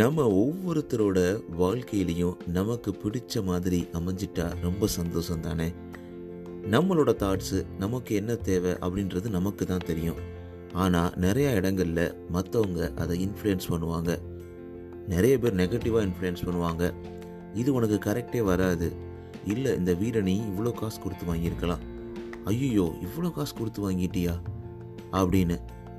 நம்ம ஒவ்வொருத்தரோட வாழ்க்கையிலையும் நமக்கு பிடிச்ச மாதிரி அமைஞ்சிட்டா ரொம்ப சந்தோஷம் தானே? நம்மளோட தாட்ஸு நமக்கு என்ன தேவை அப்படின்றது நமக்கு தான் தெரியும். ஆனால் நிறையா இடங்களில் மற்றவங்க அதை இன்ஃப்ளூயன்ஸ் பண்ணுவாங்க. நிறைய பேர் நெகட்டிவாக இன்ஃப்ளூயன்ஸ் பண்ணுவாங்க. இது உனக்கு கரெக்டே வராது. இல்லை இந்த வீடை நீ இவ்வளோ காசு கொடுத்து வாங்கியிருக்கலாம். ஐயோ இவ்வளோ காசு கொடுத்து வாங்கிட்டியா? அப்படின்னு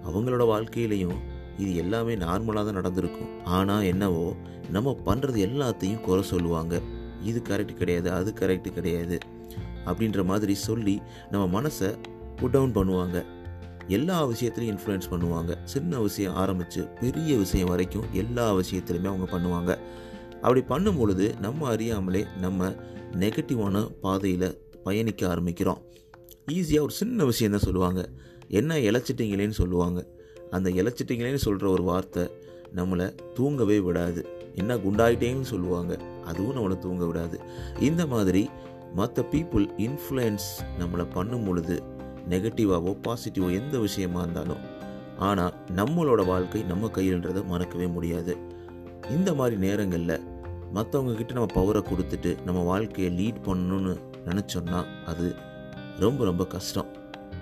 அவங்களோட வாழ்க்கையிலையும் இது எல்லாமே நார்மலாக தான் நடந்திருக்கும். ஆனால் என்னவோ நம்ம பண்ணுறது எல்லாத்தையும் குறை சொல்லுவாங்க. இது கரெக்ட் கிடையாது அது கரெக்ட் கிடையாது அப்படின்ற மாதிரி சொல்லி நம்ம மனசை புட் டவுன் பண்ணுவாங்க. எல்லா விஷயத்துலையும் இன்ஃப்ளூயன்ஸ் பண்ணுவாங்க. சின்ன விஷயம் ஆரம்பித்து பெரிய விஷயம் வரைக்கும் எல்லா விஷயத்துலையுமே அவங்க பண்ணுவாங்க. அப்படி பண்ணும் பொழுது நம்ம அறியாமலே நம்ம நெகட்டிவான பாதையில் பயணிக்க ஆரம்பிக்கிறோம். ஈஸியாக ஒரு சின்ன விஷயம் தான் சொல்லுவாங்க. என்ன இழைச்சிட்டிங்களேன்னு சொல்லுவாங்க. அந்த இழைச்சிட்டிங்களேன்னு சொல்கிற ஒரு வார்த்தை நம்மளை தூங்கவே விடாது. என்ன குண்டாயிட்டேன்னு சொல்லுவாங்க. அதுவும் நம்மளை தூங்க விடாது. இந்த மாதிரி மற்ற பீப்புள் இன்ஃப்ளூயன்ஸ் நம்மளை பண்ணும் பொழுது நெகட்டிவாவோ பாசிட்டிவோ எந்த விஷயமா இருந்தாலும் ஆனால் நம்மளோட வாழ்க்கை நம்ம கையில்ன்றதை மறக்கவே முடியாது. இந்த மாதிரி நேரங்களில் மற்றவங்கக்கிட்ட நம்ம பவரை கொடுத்துட்டு நம்ம வாழ்க்கையை லீட் பண்ணணும்னு நினச்சோன்னா அது ரொம்ப ரொம்ப கஷ்டம்.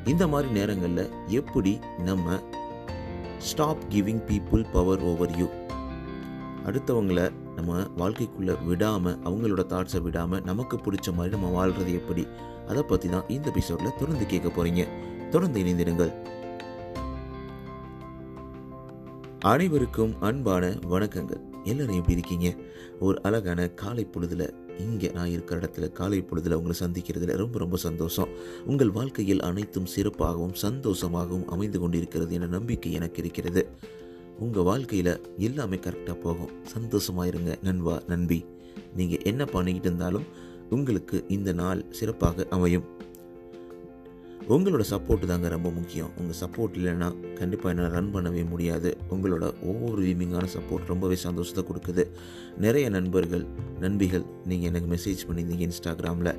இந்த மாதிரி நேரங்களில் எப்படி நம்ம stop giving people power over you அடுத்தவங்களை நம்ம வாழ்க்கைக்குள்ளே விடாமல் அவங்களோட தாட்ஸை விடாமல் நமக்கு பிடிச்ச மாதிரி நம்ம வாழ்கிறது எப்படி? அதை பற்றி தான் இந்த எபிசோடில் தொடர்ந்து கேட்க போகிறீங்க தொடர்ந்து இணைந்திருங்கள். அனைவருக்கும் அன்பான வணக்கங்கள். எல்லாரும் எப்படி இருக்கீங்க? ஒரு அழகான காலை பொழுதில் இங்கே நான் இருக்கிற இடத்துல காலை பொழுதில் உங்களை சந்திக்கிறதுல ரொம்ப ரொம்ப சந்தோஷம். உங்கள் வாழ்க்கையில் அனைத்தும் சிறப்பாகவும் சந்தோஷமாகவும் அமைந்து கொண்டிருக்கிறது என நம்பிக்கை எனக்கு இருக்கிறது. உங்கள் வாழ்க்கையில் எல்லாமே கரெக்டாக போகும். சந்தோஷமாக இருங்க நண்பா நண்பி. நீங்கள் என்ன பண்ணிக்கிட்டு இருந்தாலும் உங்களுக்கு இந்த நாள் சிறப்பாக அமையும். உங்களோட சப்போர்ட் தாங்க ரொம்ப முக்கியம். உங்கள் சப்போர்ட் இல்லைன்னா கண்டிப்பாக என்னால் ரன் பண்ணவே முடியாது. உங்களோட ஒவ்வொரு வீமிங்கான சப்போர்ட் ரொம்பவே சந்தோஷத்தை கொடுக்குது. நிறைய நண்பர்கள் நண்பிகள் நீங்கள் எனக்கு மெசேஜ் பண்ணியிருந்தீங்க இன்ஸ்டாகிராமில்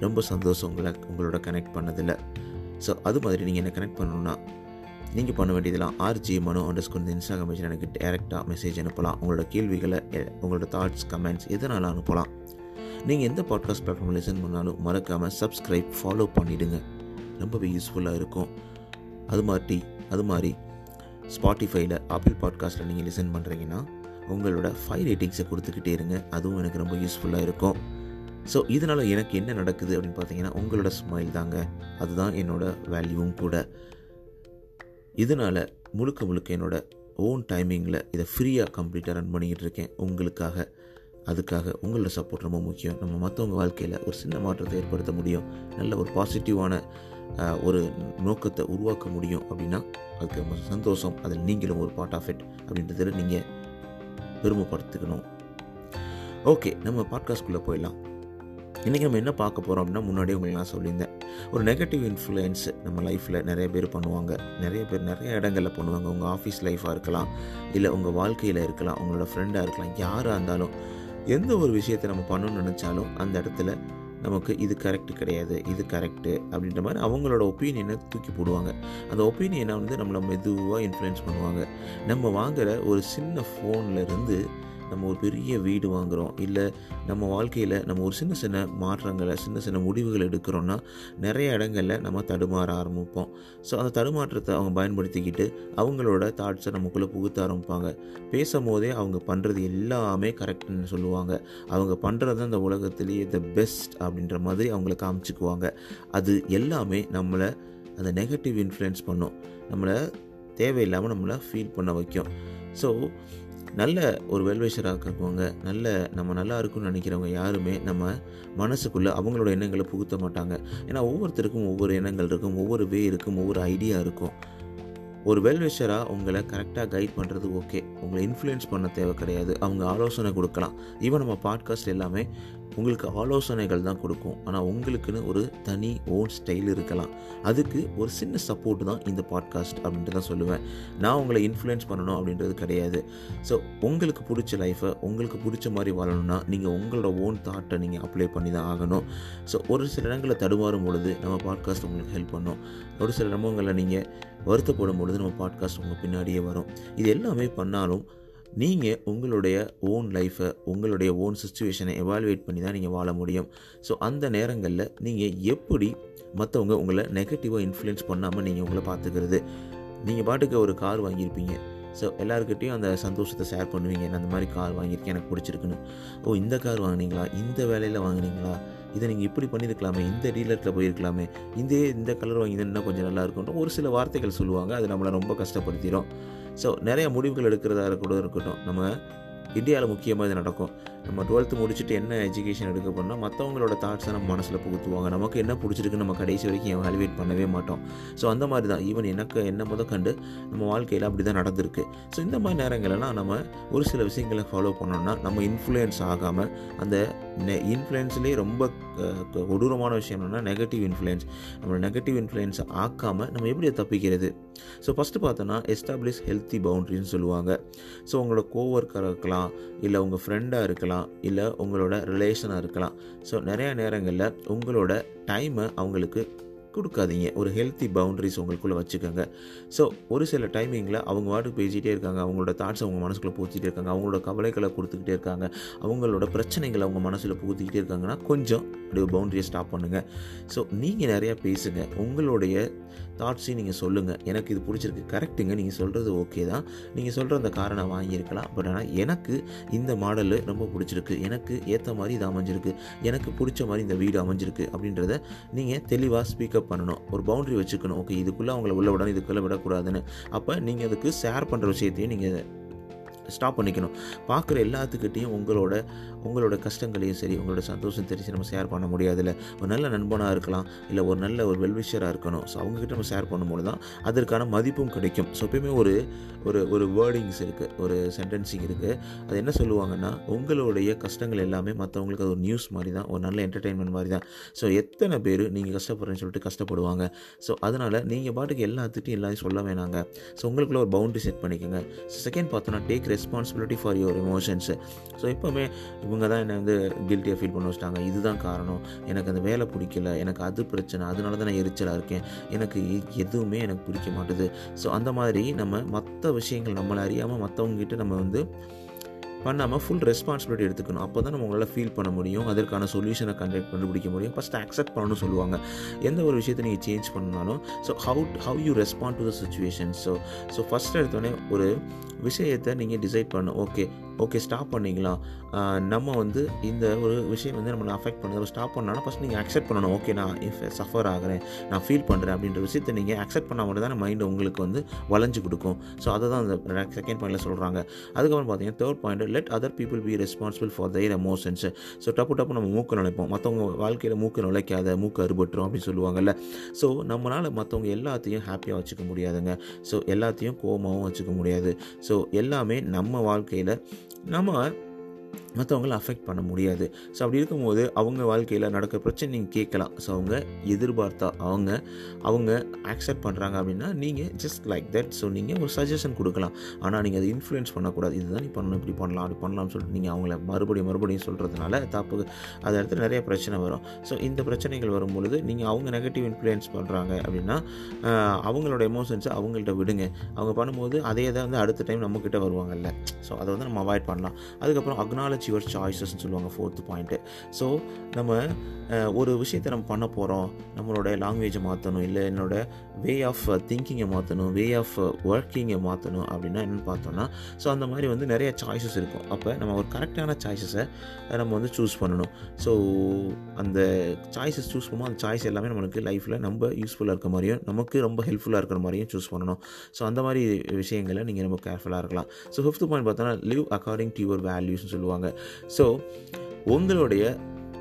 ரொம்ப சந்தோஷம் உங்களை உங்களோட கனெக்ட் பண்ணதில். ஸோ அது மாதிரி நீங்கள் என்ன கனெக்ட் பண்ணணுன்னா நீங்கள் பண்ண வேண்டியதெல்லாம் ஆர்ஜி மனோ அண்டர்ஸ்கோர் இந்த இன்ஸ்டாகிராம் பேஜில் எனக்கு டேரெக்டாக மெசேஜ் அனுப்பலாம். உங்களோட கேள்விகளை எ- உங்களோட தாட்ஸ் கமெண்ட்ஸ் எதனால அனுப்பலாம். நீங்கள் எந்த பாட்காஸ்ட் பிளாட்ஃபார்ம் லிசன் பண்ணாலும் மறக்காமல் சப்ஸ்கிரைப் ஃபாலோ பண்ணிவிடுங்க ரொம்பவே யூஸ்ஃபுல்லாக இருக்கும். அது மாதிரி அது மாதிரி ஸ்பாட்டிஃபைல ஆப்பிள் பாட்காஸ்ட்டில் நீங்கள் லிசன் பண்ணுறீங்கன்னா உங்களோட ஃபைவ் ரேட்டிங்ஸை கொடுத்துக்கிட்டே இருங்க. அதுவும் எனக்கு ரொம்ப யூஸ்ஃபுல்லாக இருக்கும். ஸோ இதனால் எனக்கு என்ன நடக்குது அப்படின்னு பார்த்தீங்கன்னா உங்களோட ஸ்மைல் தாங்க. அதுதான் என்னோட வேல்யூவும் கூட. இதனால் முழுக்க முழுக்க என்னோடய ஓன் டைமிங்கில் இதை ஃப்ரீயாக கம்ப்ளீட்டாக ரன் பண்ணிக்கிட்டு இருக்கேன். உங்களுக்காக. அதுக்காக உங்களோட சப்போர்ட் ரொம்ப முக்கியம். நம்ம மற்றவங்க வாழ்க்கையில் ஒரு சின்ன மாற்றத்தை ஏற்படுத்த முடியும். நல்ல ஒரு பாசிட்டிவான ஒரு நோக்கத்தை உருவாக்க முடியும் அப்படின்னா அதுக்கு ரொம்ப சந்தோஷம். அதில் நீங்களும் ஒரு பார்ட் ஆஃப் இட் அப்படின்றதில் நீங்கள் பெருமைப்படுத்திக்கணும். ஓகே நம்ம பாட்காஸ்ட்குள்ளே போயிடலாம். இன்றைக்கி நம்ம என்ன பார்க்க போகிறோம் அப்படின்னா முன்னாடியே உங்களுக்கு நான் சொல்லியிருந்தேன். ஒரு நெகட்டிவ் இன்ஃப்ளூயன்ஸ் நம்ம லைஃப்பில் நிறைய பேர் பண்ணுவாங்க. நிறைய பேர் நிறைய இடங்களில் பண்ணுவாங்க. உங்கள் ஆஃபீஸ் லைஃப்பாக இருக்கலாம் இல்லை உங்கள் வாழ்க்கையில் இருக்கலாம் உங்களோட ஃப்ரெண்டாக இருக்கலாம் யாராக இருந்தாலும் எந்த ஒரு விஷயத்தை நம்ம பண்ணணும்னு நினச்சாலும் அந்த இடத்துல நமக்கு இது கரெக்ட் கிடையாது இது கரெக்டு அப்படின்ற மாதிரி அவங்களோட ஒப்பீனியனை தூக்கி போடுவாங்க. அந்த ஒப்பீனியனை வந்து நம்மளை மெதுவாக இன்ஃப்ளூயன்ஸ் பண்ணுவாங்க. நம்ம வாங்குகிற ஒரு சின்ன ஃபோன்ல இருந்து நம்ம ஒரு பெரிய வீடு வாங்குகிறோம் இல்லை நம்ம வாழ்க்கையில் நம்ம ஒரு சின்ன சின்ன மாற்றங்களை சின்ன சின்ன முடிவுகள் எடுக்கிறோன்னா நிறைய இடங்களில் நம்ம தடுமாற ஆரம்பிப்போம். ஸோ அந்த தடுமாற்றத்தை அவங்க பயன்படுத்திக்கிட்டு அவங்களோட தாட்ஸை நமக்குள்ளே புகுத்த ஆரம்பிப்பாங்க. பேசும்போதே அவங்க பண்ணுறது எல்லாமே கரெக்ட்னு சொல்லுவாங்க. அவங்க பண்ணுறது அந்த உலகத்திலேயே த பெஸ்ட் அப்படின்ற மாதிரி அவங்கள காமிச்சுக்குவாங்க. அது எல்லாமே நம்மளை அந்த நெகட்டிவ் இன்ஃப்ளூயன்ஸ் பண்ணும். நம்மளை தேவையில்லாமல் நம்மளை ஃபீல் பண்ண வைக்கும். ஸோ நல்ல ஒரு வெல்வேஷராக இருக்கவங்க நல்ல நம்ம நல்லா இருக்கும்னு நினைக்கிறவங்க யாருமே நம்ம மனசுக்குள்ளே அவங்களோட எண்ணங்களை புகுத்த மாட்டாங்க. ஏன்னா ஒவ்வொருத்தருக்கும் ஒவ்வொரு எண்ணங்கள் இருக்கும் ஒவ்வொரு வே இருக்கும் ஒவ்வொரு ஐடியா இருக்கும். ஒரு வெல்விஷராக உங்களை கரெக்டாக கைட் பண்ணுறது ஓகே உங்களை இன்ஃப்ளூயன்ஸ் பண்ண தேவை கிடையாது. அவங்க ஆலோசனை கொடுக்கலாம். ஈவன் நம்ம பாட்காஸ்ட் எல்லாமே உங்களுக்கு ஆலோசனைகள் தான் கொடுக்கும். ஆனால் உங்களுக்குன்னு ஒரு தனி ஓன் ஸ்டைல் இருக்கலாம். அதுக்கு ஒரு சின்ன சப்போர்ட் தான் இந்த பாட்காஸ்ட் அப்படின்ட்டு தான் சொல்லுவேன். நான் உங்களை இன்ஃப்ளூயன்ஸ் பண்ணணும் அப்படின்றது கிடையாது. ஸோ உங்களுக்கு பிடிச்ச லைஃப்பை உங்களுக்கு பிடிச்ச மாதிரி வாழணும்னா நீங்கள் உங்களோட ஓன் தாட்டை நீங்கள் அப்ளை பண்ணி தான் ஆகணும். ஸோ ஒரு சில இடங்களில் தடுமாறும் பொழுது நம்ம பாட்காஸ்ட் உங்களுக்கு ஹெல்ப் பண்ணும். ஒரு சில இடங்களில் நீங்கள் வருத்தப்படும் பொழுது நம்ம பாட்காஸ்ட் உங்கள் பின்னாடியே வரும். இது எல்லாமே பண்ணாலும் நீங்கள் உங்களுடைய ஓன் லைஃப்பை உங்களுடைய ஓன் சுச்சுவேஷனை எவாலுவேட் பண்ணி தான் நீங்கள் வாழ முடியும். ஸோ அந்த நேரங்களில் நீங்கள் எப்படி மற்றவங்க உங்களை நெகட்டிவாக இன்ஃப்ளூயன்ஸ் பண்ணாமல் நீங்கள் உங்களை பார்த்துக்கிறது? நீங்கள் பாட்டுக்கு ஒரு கார் வாங்கியிருப்பீங்க. ஸோ எல்லாருக்கிட்டையும் அந்த சந்தோஷத்தை ஷேர் பண்ணுவீங்க. நான் அந்த மாதிரி கார் வாங்கியிருக்கேன் எனக்கு பிடிச்சிருக்குன்னு. ஓ இந்த கார் வாங்கினீங்களா? இந்த வேலையில் வாங்கினீங்களா? இதை நீங்கள் இப்படி பண்ணியிருக்கலாமே இந்த டீலரில் போயிருக்கலாமே இந்த இந்த கலர் வாங்கினா கொஞ்சம் நல்லா இருக்கட்டும் ஒரு சில வார்த்தைகள் சொல்லுவாங்க. அது நம்மளை ரொம்ப கஷ்டப்படுத்திடும் ஸோ நிறைய முடிவுகள் எடுக்கிறதா கூட இருக்கட்டும். நம்ம இந்தியாவில் முக்கியமாக இது நடக்கும். நம்ம டுவெல்த்து முடிச்சுட்டு என்ன எஜுகேஷன் எடுக்க போனால் மற்றவங்களோட தாட்ஸை நம்ம மனசில் புகுத்துவாங்க. நமக்கு என்ன பிடிச்சிருக்கு நம்ம கடைசி வரைக்கும் எவாலுவேட் பண்ணவே மாட்டோம். ஸோ அந்த மாதிரி தான் ஈவன் எனக்கு என்ன முத கண்டு நம்ம வாழ்க்கையில் அப்படி தான் நடந்திருக்கு. ஸோ இந்த மாதிரி நேரங்களெல்லாம் நம்ம ஒரு சில விஷயங்களை ஃபாலோ பண்ணோம்னா நம்ம இன்ஃப்ளூயன்ஸ் ஆகாமல் அந்த நெ இன்ஃப்ளூயன்ஸ்லேயே ரொம்ப கொடூரமான விஷயம் என்னென்னா நெகட்டிவ் இன்ஃப்ளூயன்ஸ் நம்ம நெகட்டிவ் இன்ஃப்ளூயன்ஸ் ஆக்காமல் நம்ம எப்படி தப்பிக்கிறது? ஸோ ஃபஸ்ட்டு பார்த்தோன்னா எஸ்டாப்ளிஷ் ஹெல்த்தி பவுண்ட்ரின்னு சொல்லுவாங்க. ஸோ உங்களோட கோவர்க்கராக இருக்கலாம் இல்லை உங்கள் ஃப்ரெண்டாக இருக்கலாம் இல்லை உங்களோட ரிலேஷனாக இருக்கலாம். ஸோ நிறையா நேரங்களில் உங்களோட டைமை அவங்களுக்கு கொடுக்காதீங்க. ஒரு ஹெல்த்தி பவுண்ட்ரிஸ் உங்களுக்குள்ளே வச்சுக்கோங்க. ஸோ ஒரு சில டைமிங்கில் அவங்க வாட்டுக்கு பேசிகிட்டே இருக்காங்க. அவங்களோட தாட்ஸ் அவங்க மனசுக்குள்ளே பூத்திட்டே இருக்காங்க. அவங்களோட கவலைகளை கொடுத்துக்கிட்டே இருக்காங்க. அவங்களோட பிரச்சனைகளை அவங்க மனசில் பூத்திக்கிட்டே இருக்காங்கன்னா கொஞ்சம் அப்படியே பவுண்டரியை ஸ்டாப் பண்ணுங்கள் ஸோ நீங்கள் நிறையா பேசுங்க. உங்களுடைய தாட்ஸையும் நீங்கள் சொல்லுங்கள் எனக்கு இது பிடிச்சிருக்கு. கரெக்டுங்க நீங்கள் சொல்கிறது ஓகே தான். நீங்கள் சொல்கிற அந்த காரை நான் வாங்கியிருக்கலாம். பட் ஆனால் எனக்கு இந்த மாடலு ரொம்ப பிடிச்சிருக்கு. எனக்கு ஏற்ற மாதிரி இது அமைஞ்சிருக்கு. எனக்கு பிடிச்ச மாதிரி இந்த வீடு அமைஞ்சிருக்கு அப்படின்றத நீங்கள் தெளிவாக ஸ்பீக்கப் பண்ணணும். ஒரு பவுண்ட்ரி வச்சுக்கணும். ஓகே இதுக்குள்ளே அவங்கள உள்ள விடணும் இதுக்குள்ளே விடக்கூடாதுன்னு. அப்போ நீங்கள் அதுக்கு ஷேர் பண்ணுற விஷயத்தையும் நீங்கள் ஸ்டாப் பண்ணிக்கணும். பார்க்குற எல்லாத்துக்கிட்டேயும் உங்களோட உங்களோட கஷ்டங்களையும் சரி உங்களோட சந்தோஷம் தெரிஞ்சு நம்ம ஷேர் பண்ண முடியாதுல்ல. ஒரு நல்ல நண்பனாக இருக்கலாம் இல்லை ஒரு நல்ல ஒரு வெல்விஷராக இருக்கணும். ஸோ அவங்கக்கிட்ட நம்ம ஷேர் பண்ணும்போது தான் அதற்கான மதிப்பும் கிடைக்கும். ஸோ எப்பயுமே ஒரு ஒரு ஒரு வேர்டிங்ஸ் இருக்குது ஒரு சென்டென்சிங் இருக்குது அது என்ன சொல்லுவாங்கன்னா உங்களுடைய கஷ்டங்கள் எல்லாமே மற்றவங்களுக்கு அது ஒரு நியூஸ் மாதிரி தான் ஒரு நல்ல என்டர்டெயின்மெண்ட் மாதிரி தான். ஸோ எத்தனை பேர் நீங்கள் கஷ்டப்படுறேன்னு சொல்லிட்டு கஷ்டப்படுவாங்க. ஸோ அதனால் நீங்கள் பாட்டுக்கு எல்லாத்துக்கிட்டையும் எல்லாத்தையும் சொல்ல வேணாங்க. ஸோ உங்களுக்குள்ள ஒரு பவுண்டரி செட் பண்ணிக்கோங்க. செகண்ட் பார்த்தோன்னா take responsibility for your emotions so எப்போவுமே இவங்க தான் என்னை வந்து கில்ட்டியாக ஃபீல் பண்ண வச்சிட்டாங்க. இதுதான் காரணம். எனக்கு அந்த வேலை பிடிக்கல. எனக்கு அது பிரச்சனை. அதனால தான் நான் எரிச்சலாக இருக்கேன். எனக்கு எதுவுமே எனக்கு பிடிக்க மாட்டுது. ஸோ அந்த மாதிரி நம்ம மற்ற விஷயங்கள் நம்மளை அறியாமல் மற்றவங்ககிட்ட நம்ம வந்து பண்ணாமல் ஃபுல் ரெஸ்பான்சிபிலிட்டி எடுத்துக்கணும். அப்போ தான் நம்ம உங்களால் ஃபீல் பண்ண முடியும். அதற்கான சொல்யூஷனை கண்டக்ட் கண்டுபிடிக்க முடியும். ஃபஸ்ட் அக்செப்ட் பண்ணணும்னு சொல்லுவாங்க. எந்த ஒரு விஷயத்தை நீங்கள் சேஞ்ச் பண்ணாலும் so how how you respond to the situation so so first எடுத்தோடனே ஒரு விஷயத்தை நீங்கள் டிசைட் பண்ணணும். ஓகே ஓகே ஸ்டாப் பண்ணிங்களா நம்ம வந்து இந்த ஒரு விஷயம் வந்து நம்மளை அஃபெக்ட் பண்ணுறது ஸ்டாப் பண்ணாலும் ஃபஸ்ட் நீங்கள் அக்செப்ட் பண்ணணும். ஓகே நான் இஃப் சஃபர் ஆகிறேன் நான் ஃபீல் பண்ணுறேன் அப்படின்ற விஷயத்தை நீங்கள் அக்செப்ட் பண்ணால் மட்டும் தான் மைண்டு உங்களுக்கு வந்து வளைஞ்சு கொடுக்கும். ஸோ அதை தான் அந்த செகண்ட் பாயிண்டில் சொல்கிறாங்க அதுக்கப்புறம் பார்த்தீங்கன்னா third point let other people be responsible for their emotions so டப்பு டப்பு நம்ம மூக்கு நுழைப்போம். மற்றவங்க வாழ்க்கையில் மூக்க நுழைக்காத மூக்க அறுபட்டுரும் அப்படின்னு சொல்லுவாங்கல்ல. ஸோ நம்மளால் மற்றவங்க எல்லாத்தையும் ஹாப்பியாக வச்சுக்க முடியாதுங்க. ஸோ எல்லாத்தையும் கோபமாகவும் வச்சுக்க முடியாது. ஸோ எல்லாமே நம்ம வாழ்க்கையில் நம்ம மற்றவங்கள அஃபெக்ட் பண்ண முடியாது. ஸோ அப்படி இருக்கும்போது அவங்க வாழ்க்கையில் நடக்கிற பிரச்சனை நீங்கள் கேட்கலாம். ஸோ அவங்க எதிர்பார்த்தா அவங்க அவங்க அக்செப்ட் பண்ணுறாங்க அப்படின்னா நீங்கள் ஜஸ்ட் லைக் தட் ஸோ நீங்கள் ஒரு சஜஷன் கொடுக்கலாம். ஆனால் நீங்கள் அதை இன்ஃப்ளூயன்ஸ் பண்ணக்கூடாது. இதுதான் நீ பண்ணணும் இப்படி பண்ணலாம் அப்படி பண்ணலாம்னு சொல்லிட்டு நீங்கள் அவங்கள மறுபடியும் மறுபடியும் சொல்கிறதுனால தப்பு. அதை இடத்துல நிறைய பிரச்சனை வரும். ஸோ இந்த பிரச்சனைகள் வரும்பொழுது நீங்கள் அவங்க நெகட்டிவ் இன்ஃப்ளூயன்ஸ் பண்ணுறாங்க அப்படின்னா அவங்களோட எமோஷன்ஸை அவங்கள்ட்ட விடுங்க. அவங்க பண்ணும்போது அதே தான் வந்து அடுத்த டைம் நம்மக்கிட்ட வருவாங்கல்ல. ஸோ அதை வந்து நம்ம அவாய்ட் பண்ணலாம். அதுக்கப்புறம் அக்னாலஜ் யுவர் சாய்ஸஸ்ன்னு சொல்லுவாங்க ஃபோர்த்து பாயிண்ட்டு ஸோ நம்ம ஒரு விஷயத்தை நம்ம பண்ண போகிறோம் நம்மளோட லாங்குவேஜை மாற்றணும் இல்லை என்னோட வே ஆஃப் திங்கிங்கை மாற்றணும் வே ஆஃப் ஒர்க்கிங்கை மாற்றணும் அப்படின்னா என்னென்னு பார்த்தோம்னா ஸோ அந்த மாதிரி வந்து நிறைய சாய்ஸஸ் இருக்கும். அப்போ நம்ம ஒரு கரெக்டான சாய்ஸஸை நம்ம வந்து சூஸ் பண்ணணும். ஸோ அந்த சாய்ஸஸ் சூஸ் பண்ணும்போது அந்த சாய்ஸ் எல்லாமே நம்மளுக்கு லைஃப்பில் ரொம்ப யூஸ்ஃபுல்லாக இருக்க மாதிரியும் நமக்கு ரொம்ப ஹெல்ப்ஃபுல்லாக இருக்கிற மாதிரியும் சூஸ் பண்ணணும். ஸோ அந்த மாதிரி விஷயங்களை நீங்கள் ரொம்ப கேர்ஃபுல்லாக இருக்கலாம். ஸோ ஃபிஃப்த் பாயிண்ட் பார்த்தோன்னா லிவ் அக்கார்டிங் டு யுவர் வேல்யூஸ்னு சொல்லுவாங்க. ஸோ உங்களுடைய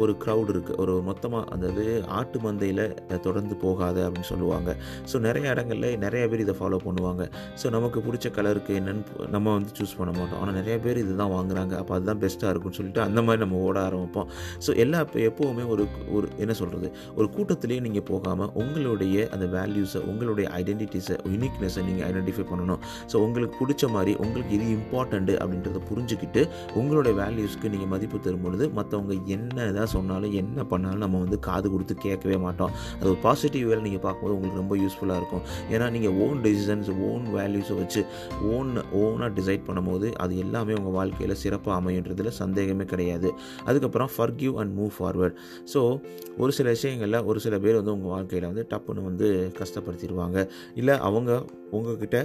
ஒரு க்ரௌட் இருக்குது ஒரு மொத்தமாக அதாவது ஆட்டு மந்தையில் தொடர்ந்து போகாத அப்படின்னு சொல்லுவாங்க. ஸோ நிறைய இடங்கள்ல நிறைய பேர் இதை ஃபாலோ பண்ணுவாங்க. ஸோ நமக்கு பிடிச்ச கலருக்கு என்னென்னு நம்ம வந்து சூஸ் பண்ண மாட்டோம். ஆனால் நிறைய பேர் இதுதான் வாங்குறாங்க. அப்போ அதுதான் பெஸ்ட்டாக இருக்கும்னு சொல்லிட்டு அந்த மாதிரி நம்ம ஓட ஆரம்பிப்போம். ஸோ எல்லா இப்போ எப்போவுமே ஒரு ஒரு என்ன சொல்கிறது ஒரு கூட்டத்திலேயே நீங்கள் போகாமல் உங்களுடைய அந்த வேல்யூஸை உங்களுடைய ஐடென்டிட்டிஸை யூனிக்னஸை நீங்கள் ஐடென்டிஃபை பண்ணணும். ஸோ உங்களுக்கு பிடிச்ச மாதிரி உங்களுக்கு இது இம்பார்ட்டண்ட்டு அப்படின்றத புரிஞ்சுக்கிட்டு உங்களுடைய வேல்யூஸ்க்கு நீங்கள் மதிப்பு தரும் பொழுது மற்றவங்க என்ன என்ன சொன்னாலும் என்ன பண்ணாலும் நம்ம வந்து காது கொடுத்து கேட்கவே மாட்டோம். அது ஒரு பாசிட்டிவ் வேலை நீங்கள் பார்க்கும்போது உங்களுக்கு ரொம்ப யூஸ்ஃபுல்லாக இருக்கும். ஏன்னா நீங்கள் ஓன் டெசிஷன்ஸ் ஓன் வேல்யூஸை வச்சு ஓன் ஓனாக டிசைட் பண்ணும்போது அது எல்லாமே உங்கள் வாழ்க்கையில் சிறப்பாக அமையுன்றதுல சந்தேகமே கிடையாது. அதுக்கப்புறம் forgive and move forward so ஒரு சில விஷயங்களில் ஒரு சில பேர் வந்து உங்கள் வாழ்க்கையில் வந்து டப்புன்னு வந்து கஷ்டப்படுத்திடுவாங்க. இல்லை அவங்க உங்ககிட்ட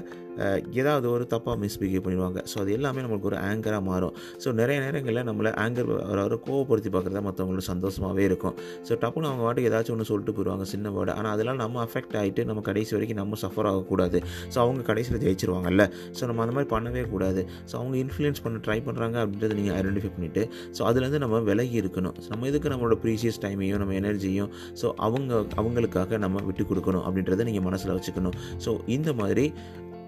ஏதாவது ஒரு தப்பாக மிஸ்பிஹேவ் பண்ணிடுவாங்க. ஸோ அது எல்லாமே நம்மளுக்கு ஒரு ஆங்கராக மாறும். ஸோ நிறைய நேரங்களில் நம்மளை ஆங்கர் வர கோவப்படுத்தி பார்க்குறதா மற்றவங்களுக்கு சந்தோஷமாகவே இருக்கும். ஸோ டப்புன்னு அவங்க வாட்டுக்கு ஏதாச்சும் ஒன்று சொல்லிட்டு போயிடுவாங்க சின்ன வேர்டு. ஆனால் அதெல்லாம் நம்ம அஃபெக்ட் ஆகிட்டு நம்ம கடைசி வரைக்கும் நம்ம சஃபர் ஆகக்கூடாது. ஸோ அவங்க கடைசியில் ஜெயிச்சிருவாங்கல்ல. ஸோ நம்ம அந்த மாதிரி பண்ணவே கூடாது. ஸோ அவங்க இன்ஃப்ளூயன்ஸ் பண்ண ட்ரை பண்ணுறாங்க அப்படின்றத நீங்கள் ஐடென்டிஃபை பண்ணிவிட்டு ஸோ அதுலேருந்து நம்ம விலகி இருக்கணும். நம்ம எதுக்கு நம்மளோட ப்ரீஷியஸ் டைமையும் நம்ம எனர்ஜியும் ஸோ அவங்க அவங்களுக்காக நம்ம விட்டு கொடுக்கணும் அப்படின்றத நீங்கள் மனசில் வச்சுக்கணும். ஸோ இந்த மாதிரி quadri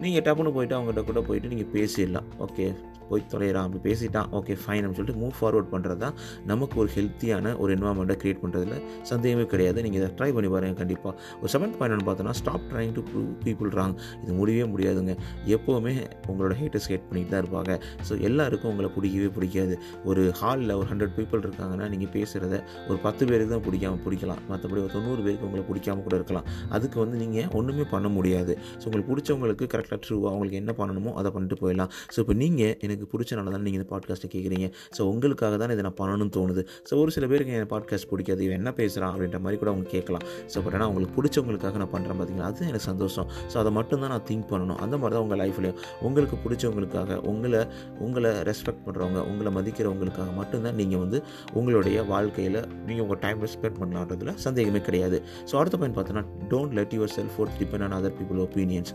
நீங்கள் டப்புன்னு போயிட்டு அவங்ககிட்ட கூட போயிட்டு நீங்கள் பேசிடலாம். ஓகே போய் தொலைகிறான் அப்படி பேசிட்டான். ஓகே ஃபைன் அப்படின்னு சொல்லிட்டு மூவ் ஃபார்வர்ட் பண்ணுறது தான் நமக்கு ஒரு ஹெல்த்தியான ஒரு என்வாமெண்ட்டை க்ரியேட் பண்ணுறதுல சந்தேகமே கிடையாது. நீங்கள் இதை ட்ரை பண்ணி பாருங்கள் கண்டிப்பாக ஒரு செவன்த் பாயிண்ட் ஒன்று பார்த்தோன்னா stop trying to prove people wrong இது முடியவே முடியாதுங்க. எப்போவுமே உங்களோட ஹேட்டர்ஸ் ஹேட் பண்ணிட்டு தான் இருப்பாங்க. ஸோ எல்லாருக்கும் உங்களை பிடிக்கவே பிடிக்காது. ஒரு ஹாலில் ஒரு ஹண்ட்ரட் பீப்புள் இருக்காங்கன்னா நீங்கள் பேசுகிறத ஒரு பத்து பேருக்கு தான் பிடிக்காம பிடிக்கலாம். மற்றபடி ஒரு தொண்ணூறு பேருக்கு உங்களை பிடிக்காம கூட இருக்கலாம். அதுக்கு வந்து நீங்கள் ஒன்றுமே பண்ண முடியாது. ஸோ உங்களுக்கு பிடிச்சவங்களுக்கு கரெக்டாக ட்ரூவாக அவங்களுக்கு என்ன பண்ணணுமோ அதை பண்ணிட்டு போயிடலாம். ஸோ இப்போ நீங்கள் எனக்கு பிடிச்சனால தான் நீங்கள் இந்த பாட்காஸ்ட்டை கேட்குறீங்க ஸோ உங்களுக்காக தான் இதை நான் பண்ணணும்னு தோணுது. ஸோ ஒரு சில பேருக்கு என் பாட்காஸ்ட் பிடிக்காது. இவன் என்ன பேசுகிறான் அப்படின்ற மாதிரி கூட அவங்க கேட்கலாம். ஸோ பட் ஆனால் உங்களுக்கு பிடிச்சவங்களுக்காக நான் பண்ணுறேன் பார்த்தீங்களா அது எனக்கு சந்தோஷம். ஸோ அதை மட்டும் தான் நான் திங்க் பண்ணணும். அந்த மாதிரி தான் உங்கள் லைஃப்லையும் உங்களுக்கு பிடிச்சவங்களுக்காக உங்களை உங்களை ரெஸ்பெக்ட் பண்ணுறவங்க உங்களை மதிக்கிறவங்களுக்காக மட்டும்தான் நீங்கள் வந்து உங்களுடைய வாழ்க்கையில் நீங்கள் உங்கள் டைம் ஸ்பெண்ட் பண்ணலான்றதுல சந்தேகமே கிடையாது. ஸோ அடுத்த பாயிண்ட் பார்த்தோன்னா don't let yourself for depend on other people opinions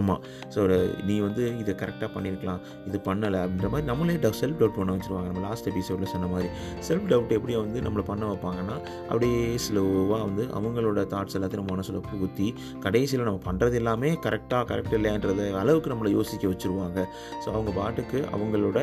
ஆமாம் ஸோ நீ வந்து இதை கரெக்டாக பண்ணியிருக்கலாம் இது பண்ணலை அப்படின்ற மாதிரி நம்மளே டவு செல்ஃப் டவுட் பண்ண வச்சுருவாங்க. நம்ம லாஸ்ட் எபிசோடில் சொன்ன மாதிரி. செல்ஃப் டவுட் எப்படி வந்து நம்மளை பண்ண வைப்பாங்கன்னா அப்படியே ஸ்லோவாக வந்து அவங்களோட தாட்ஸ் எல்லாத்தையும் நம்ம மனசில் புகுத்தி கடைசியில் நம்ம பண்ணுறது எல்லாமே கரெக்டாக கரெக்ட் இல்லைன்றது அளவுக்கு நம்மளை யோசிக்க வச்சுருவாங்க. ஸோ அவங்க பாட்டுக்கு அவங்களோட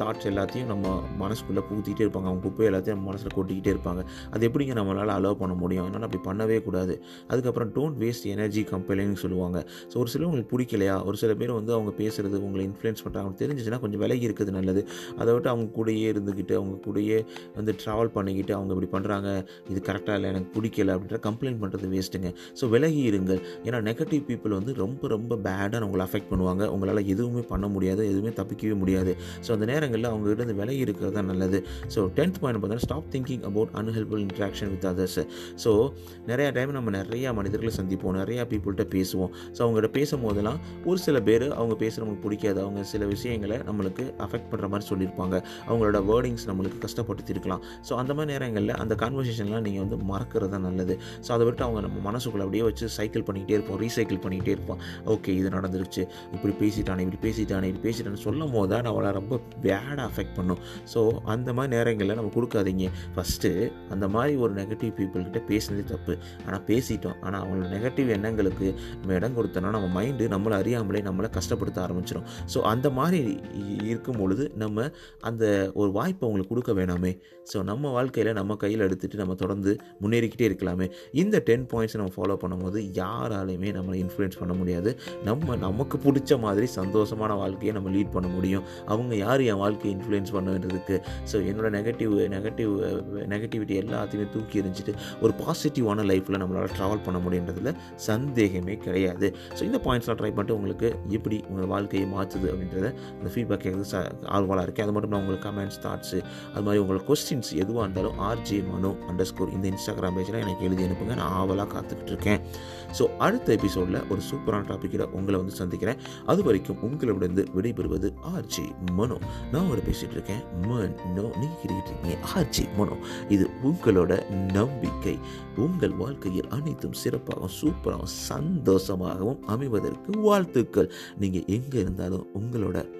தாட்ஸ் எல்லாத்தையும் நம்ம மனசுக்குள்ளே புகுத்திக்கிட்டே இருப்பாங்க. அவங்க குப்பை எல்லாத்தையும் நம்ம மனசில் கொட்டிக்கிட்டே இருப்பாங்க. அது எப்படிங்க நம்மளால் அலோவ் பண்ண முடியும்? அதனால் அப்படி பண்ணவே கூடாது. அதுக்கப்புறம் டோன்ட் வேஸ்ட் எனர்ஜி கம்பெனின்னு சொல்லுவாங்க. ஸோ ஒரு சிலவங்களுக்கு பிடிக்கலையா? ஒரு சில பேர் வந்து அவங்க பேசுகிறது உங்களை இன்ஃப்ளூயன்ஸ் பண்ணுறாங்க தெரிஞ்சிச்சுன்னா கொஞ்சம் விலகி இருக்குது நல்லது. அதை விட்டு அவங்க கூடயே இருந்துக்கிட்டு அவங்க கூடயே வந்து ட்ராவல் பண்ணிக்கிட்டு அவங்க இப்படி பண்ணுறாங்க இது கரெக்டாக இல்லை எனக்கு பிடிக்கல அப்படின்ற கம்ப்ளைண்ட் பண்ணுறது வேஸ்ட்டுங்க ஸோ விலகி இருங்கள். ஏன்னா நெகட்டிவ் பீப்புள் வந்து ரொம்ப ரொம்ப பேடாக உங்களை அஃபெக்ட் பண்ணுவாங்க. உங்களால் எதுவுமே பண்ண முடியாது எதுவுமே தப்பிக்கவே முடியாது. ஸோ அந்த நேரங்களில் அவங்க இருந்து விலகி இருக்கிறது தான் நல்லது. ஸோ டென்த் பாயிண்ட் பார்த்தீங்கன்னா stop thinking about unhelpful interaction with others so நிறையா டைம் நம்ம நிறையா மனிதர்களை சந்திப்போம் நிறையா பீப்புள்கிட்ட பேசுவோம். ஸோ அவங்ககிட்ட அதெல்லாம் ஒரு சில பேர் அவங்க பேசுகிறவங்களுக்கு பிடிக்காது. அவங்க சில விஷயங்களை நம்மளுக்கு அஃபெக்ட் பண்ணுற மாதிரி சொல்லியிருப்பாங்க. அவங்களோட வேர்டிங்ஸ் நம்மளுக்கு கஷ்டப்படுத்திருக்கலாம் ஸோ அந்த மாதிரி நேரங்களில் அந்த கான்வர்சேஷன்லாம் நீங்கள் வந்து மறக்கிறது தான் நல்லது. ஸோ அதை விட்டு அவங்க நம்ம மனசுக்குள்ளே அப்படியே வச்சு சைக்கிள் பண்ணிக்கிட்டே இருப்போம். ரீசைக்கிள் பண்ணிக்கிட்டே இருப்போம். ஓகே இது நடந்துருச்சு. இப்படி பேசிட்டானே இப்படி பேசிட்டானே இப்படி பேசிட்டானே சொல்லும் போது தான் அவளை ரொம்ப பேடாக அஃபெக்ட் பண்ணும். ஸோ அந்த மாதிரி நேரங்களில் நம்ம கொடுக்காதீங்க. ஃபஸ்ட்டு அந்த மாதிரி ஒரு நெகட்டிவ் பீப்புள்கிட்ட பேசுனது தப்பு. ஆனால் பேசிட்டோம். ஆனால் அவங்களோட நெகட்டிவ் எண்ணங்களுக்கு நம்ம இடம் கொடுத்தோன்னா நம்ம மைண்டு நம்மளை அறியாமலே நம்மளை கஷ்டப்படுத்த ஆரம்பிச்சிடும் ஸோ அந்த மாதிரி இ- இருக்கும் பொழுது நம்ம அந்த ஒரு வாய்ப்பை அவங்களுக்கு கொடுக்க வேணாமே. ஸோ நம்ம வாழ்க்கையில் நம்ம கையில் எடுத்துகிட்டு நம்ம தொடர்ந்து முன்னேறிக்கிட்டே இருக்கலாமே. இந்த டென் பாயிண்ட்ஸ் நம்ம ஃபாலோ பண்ணும்போது யாராலையுமே நம்மளை இன்ஃப்ளூயன்ஸ் பண்ண முடியாது. நம்ம நமக்கு பிடிச்ச மாதிரி சந்தோஷமான வாழ்க்கையை நம்ம லீட் பண்ண முடியும். அவங்க யார் என் வாழ்க்கையை இன்ஃப்ளூயன்ஸ் பண்ணுன்றதுக்கு? ஸோ என்னோட நெகட்டிவ் நெகட்டிவ் நெகட்டிவிட்டி எல்லாத்தையுமே தூக்கி எறிஞ்சிட்டு ஒரு பாசிட்டிவான லைஃப்பில் நம்மளால் ட்ராவல் பண்ண முடியுன்றதுல சந்தேகமே கிடையாது. ஸோ இந்த பாயிண்ட்ஸ்லாம் ட்ரை பண்ணிட்டு உங்களுக்கு எப்படி உங்கள் வாழ்க்கையை மாற்றுது அப்படின்றத அந்த ஃபீட்பேக் கேட்குறது ஆர்வலாக இருக்கேன். அது மட்டும் நான் உங்களுக்கு கமெண்ட்ஸ் தாட்ஸு அது மாதிரி உங்களோட கொஸ்டின்ஸ் எதுவாக இருந்தாலும் ஆர்ஜே மனு அண்டர் ஸ்கோர் இந்த இன்ஸ்டாகிராம் பேஜில் எனக்கு எழுதி அனுப்புங்க. நான் ஆவலாக காத்துக்கிட்டு இருக்கேன். ஸோ அடுத்த எபிசோடில் ஒரு சூப்பரான டாப்பிக்கில் உங்களை வந்து சந்திக்கிறேன். அது வரைக்கும் உங்களிடமிருந்து விடைபெறுவது ஆர்ஜி மனோ. நான் உங்களை பேசிகிட்டு இருக்கேன். மனோ நீங்கள் கேட்டுக்கிட்டு இருக்கீங்க ஆர்ஜே மனோ. இது உங்களோட நம்பிக்கை. உங்கள் வாழ்க்கையில் அனைத்தும் சிறப்பாகவும் சூப்பராகவும் சந்தோஷமாகவும் அமைவதற்கு வாழ்த்துக்கள். நீங்கள் எங்கே இருந்தாலும் உங்களோட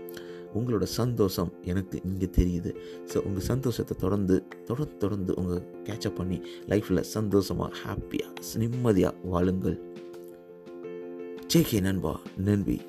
உங்களோட சந்தோஷம் எனக்கு இங்கே தெரியுது. ஸோ உங்கள் சந்தோஷத்தை தொடர்ந்து தொடர்ந்து தொடர்ந்து உங்கள் கேட்சப் பண்ணி லைஃப்பில் சந்தோஷமாக ஹாப்பியாக நிம்மதியாக வாழுங்கள். ஜேகே நண்பா நன்றி.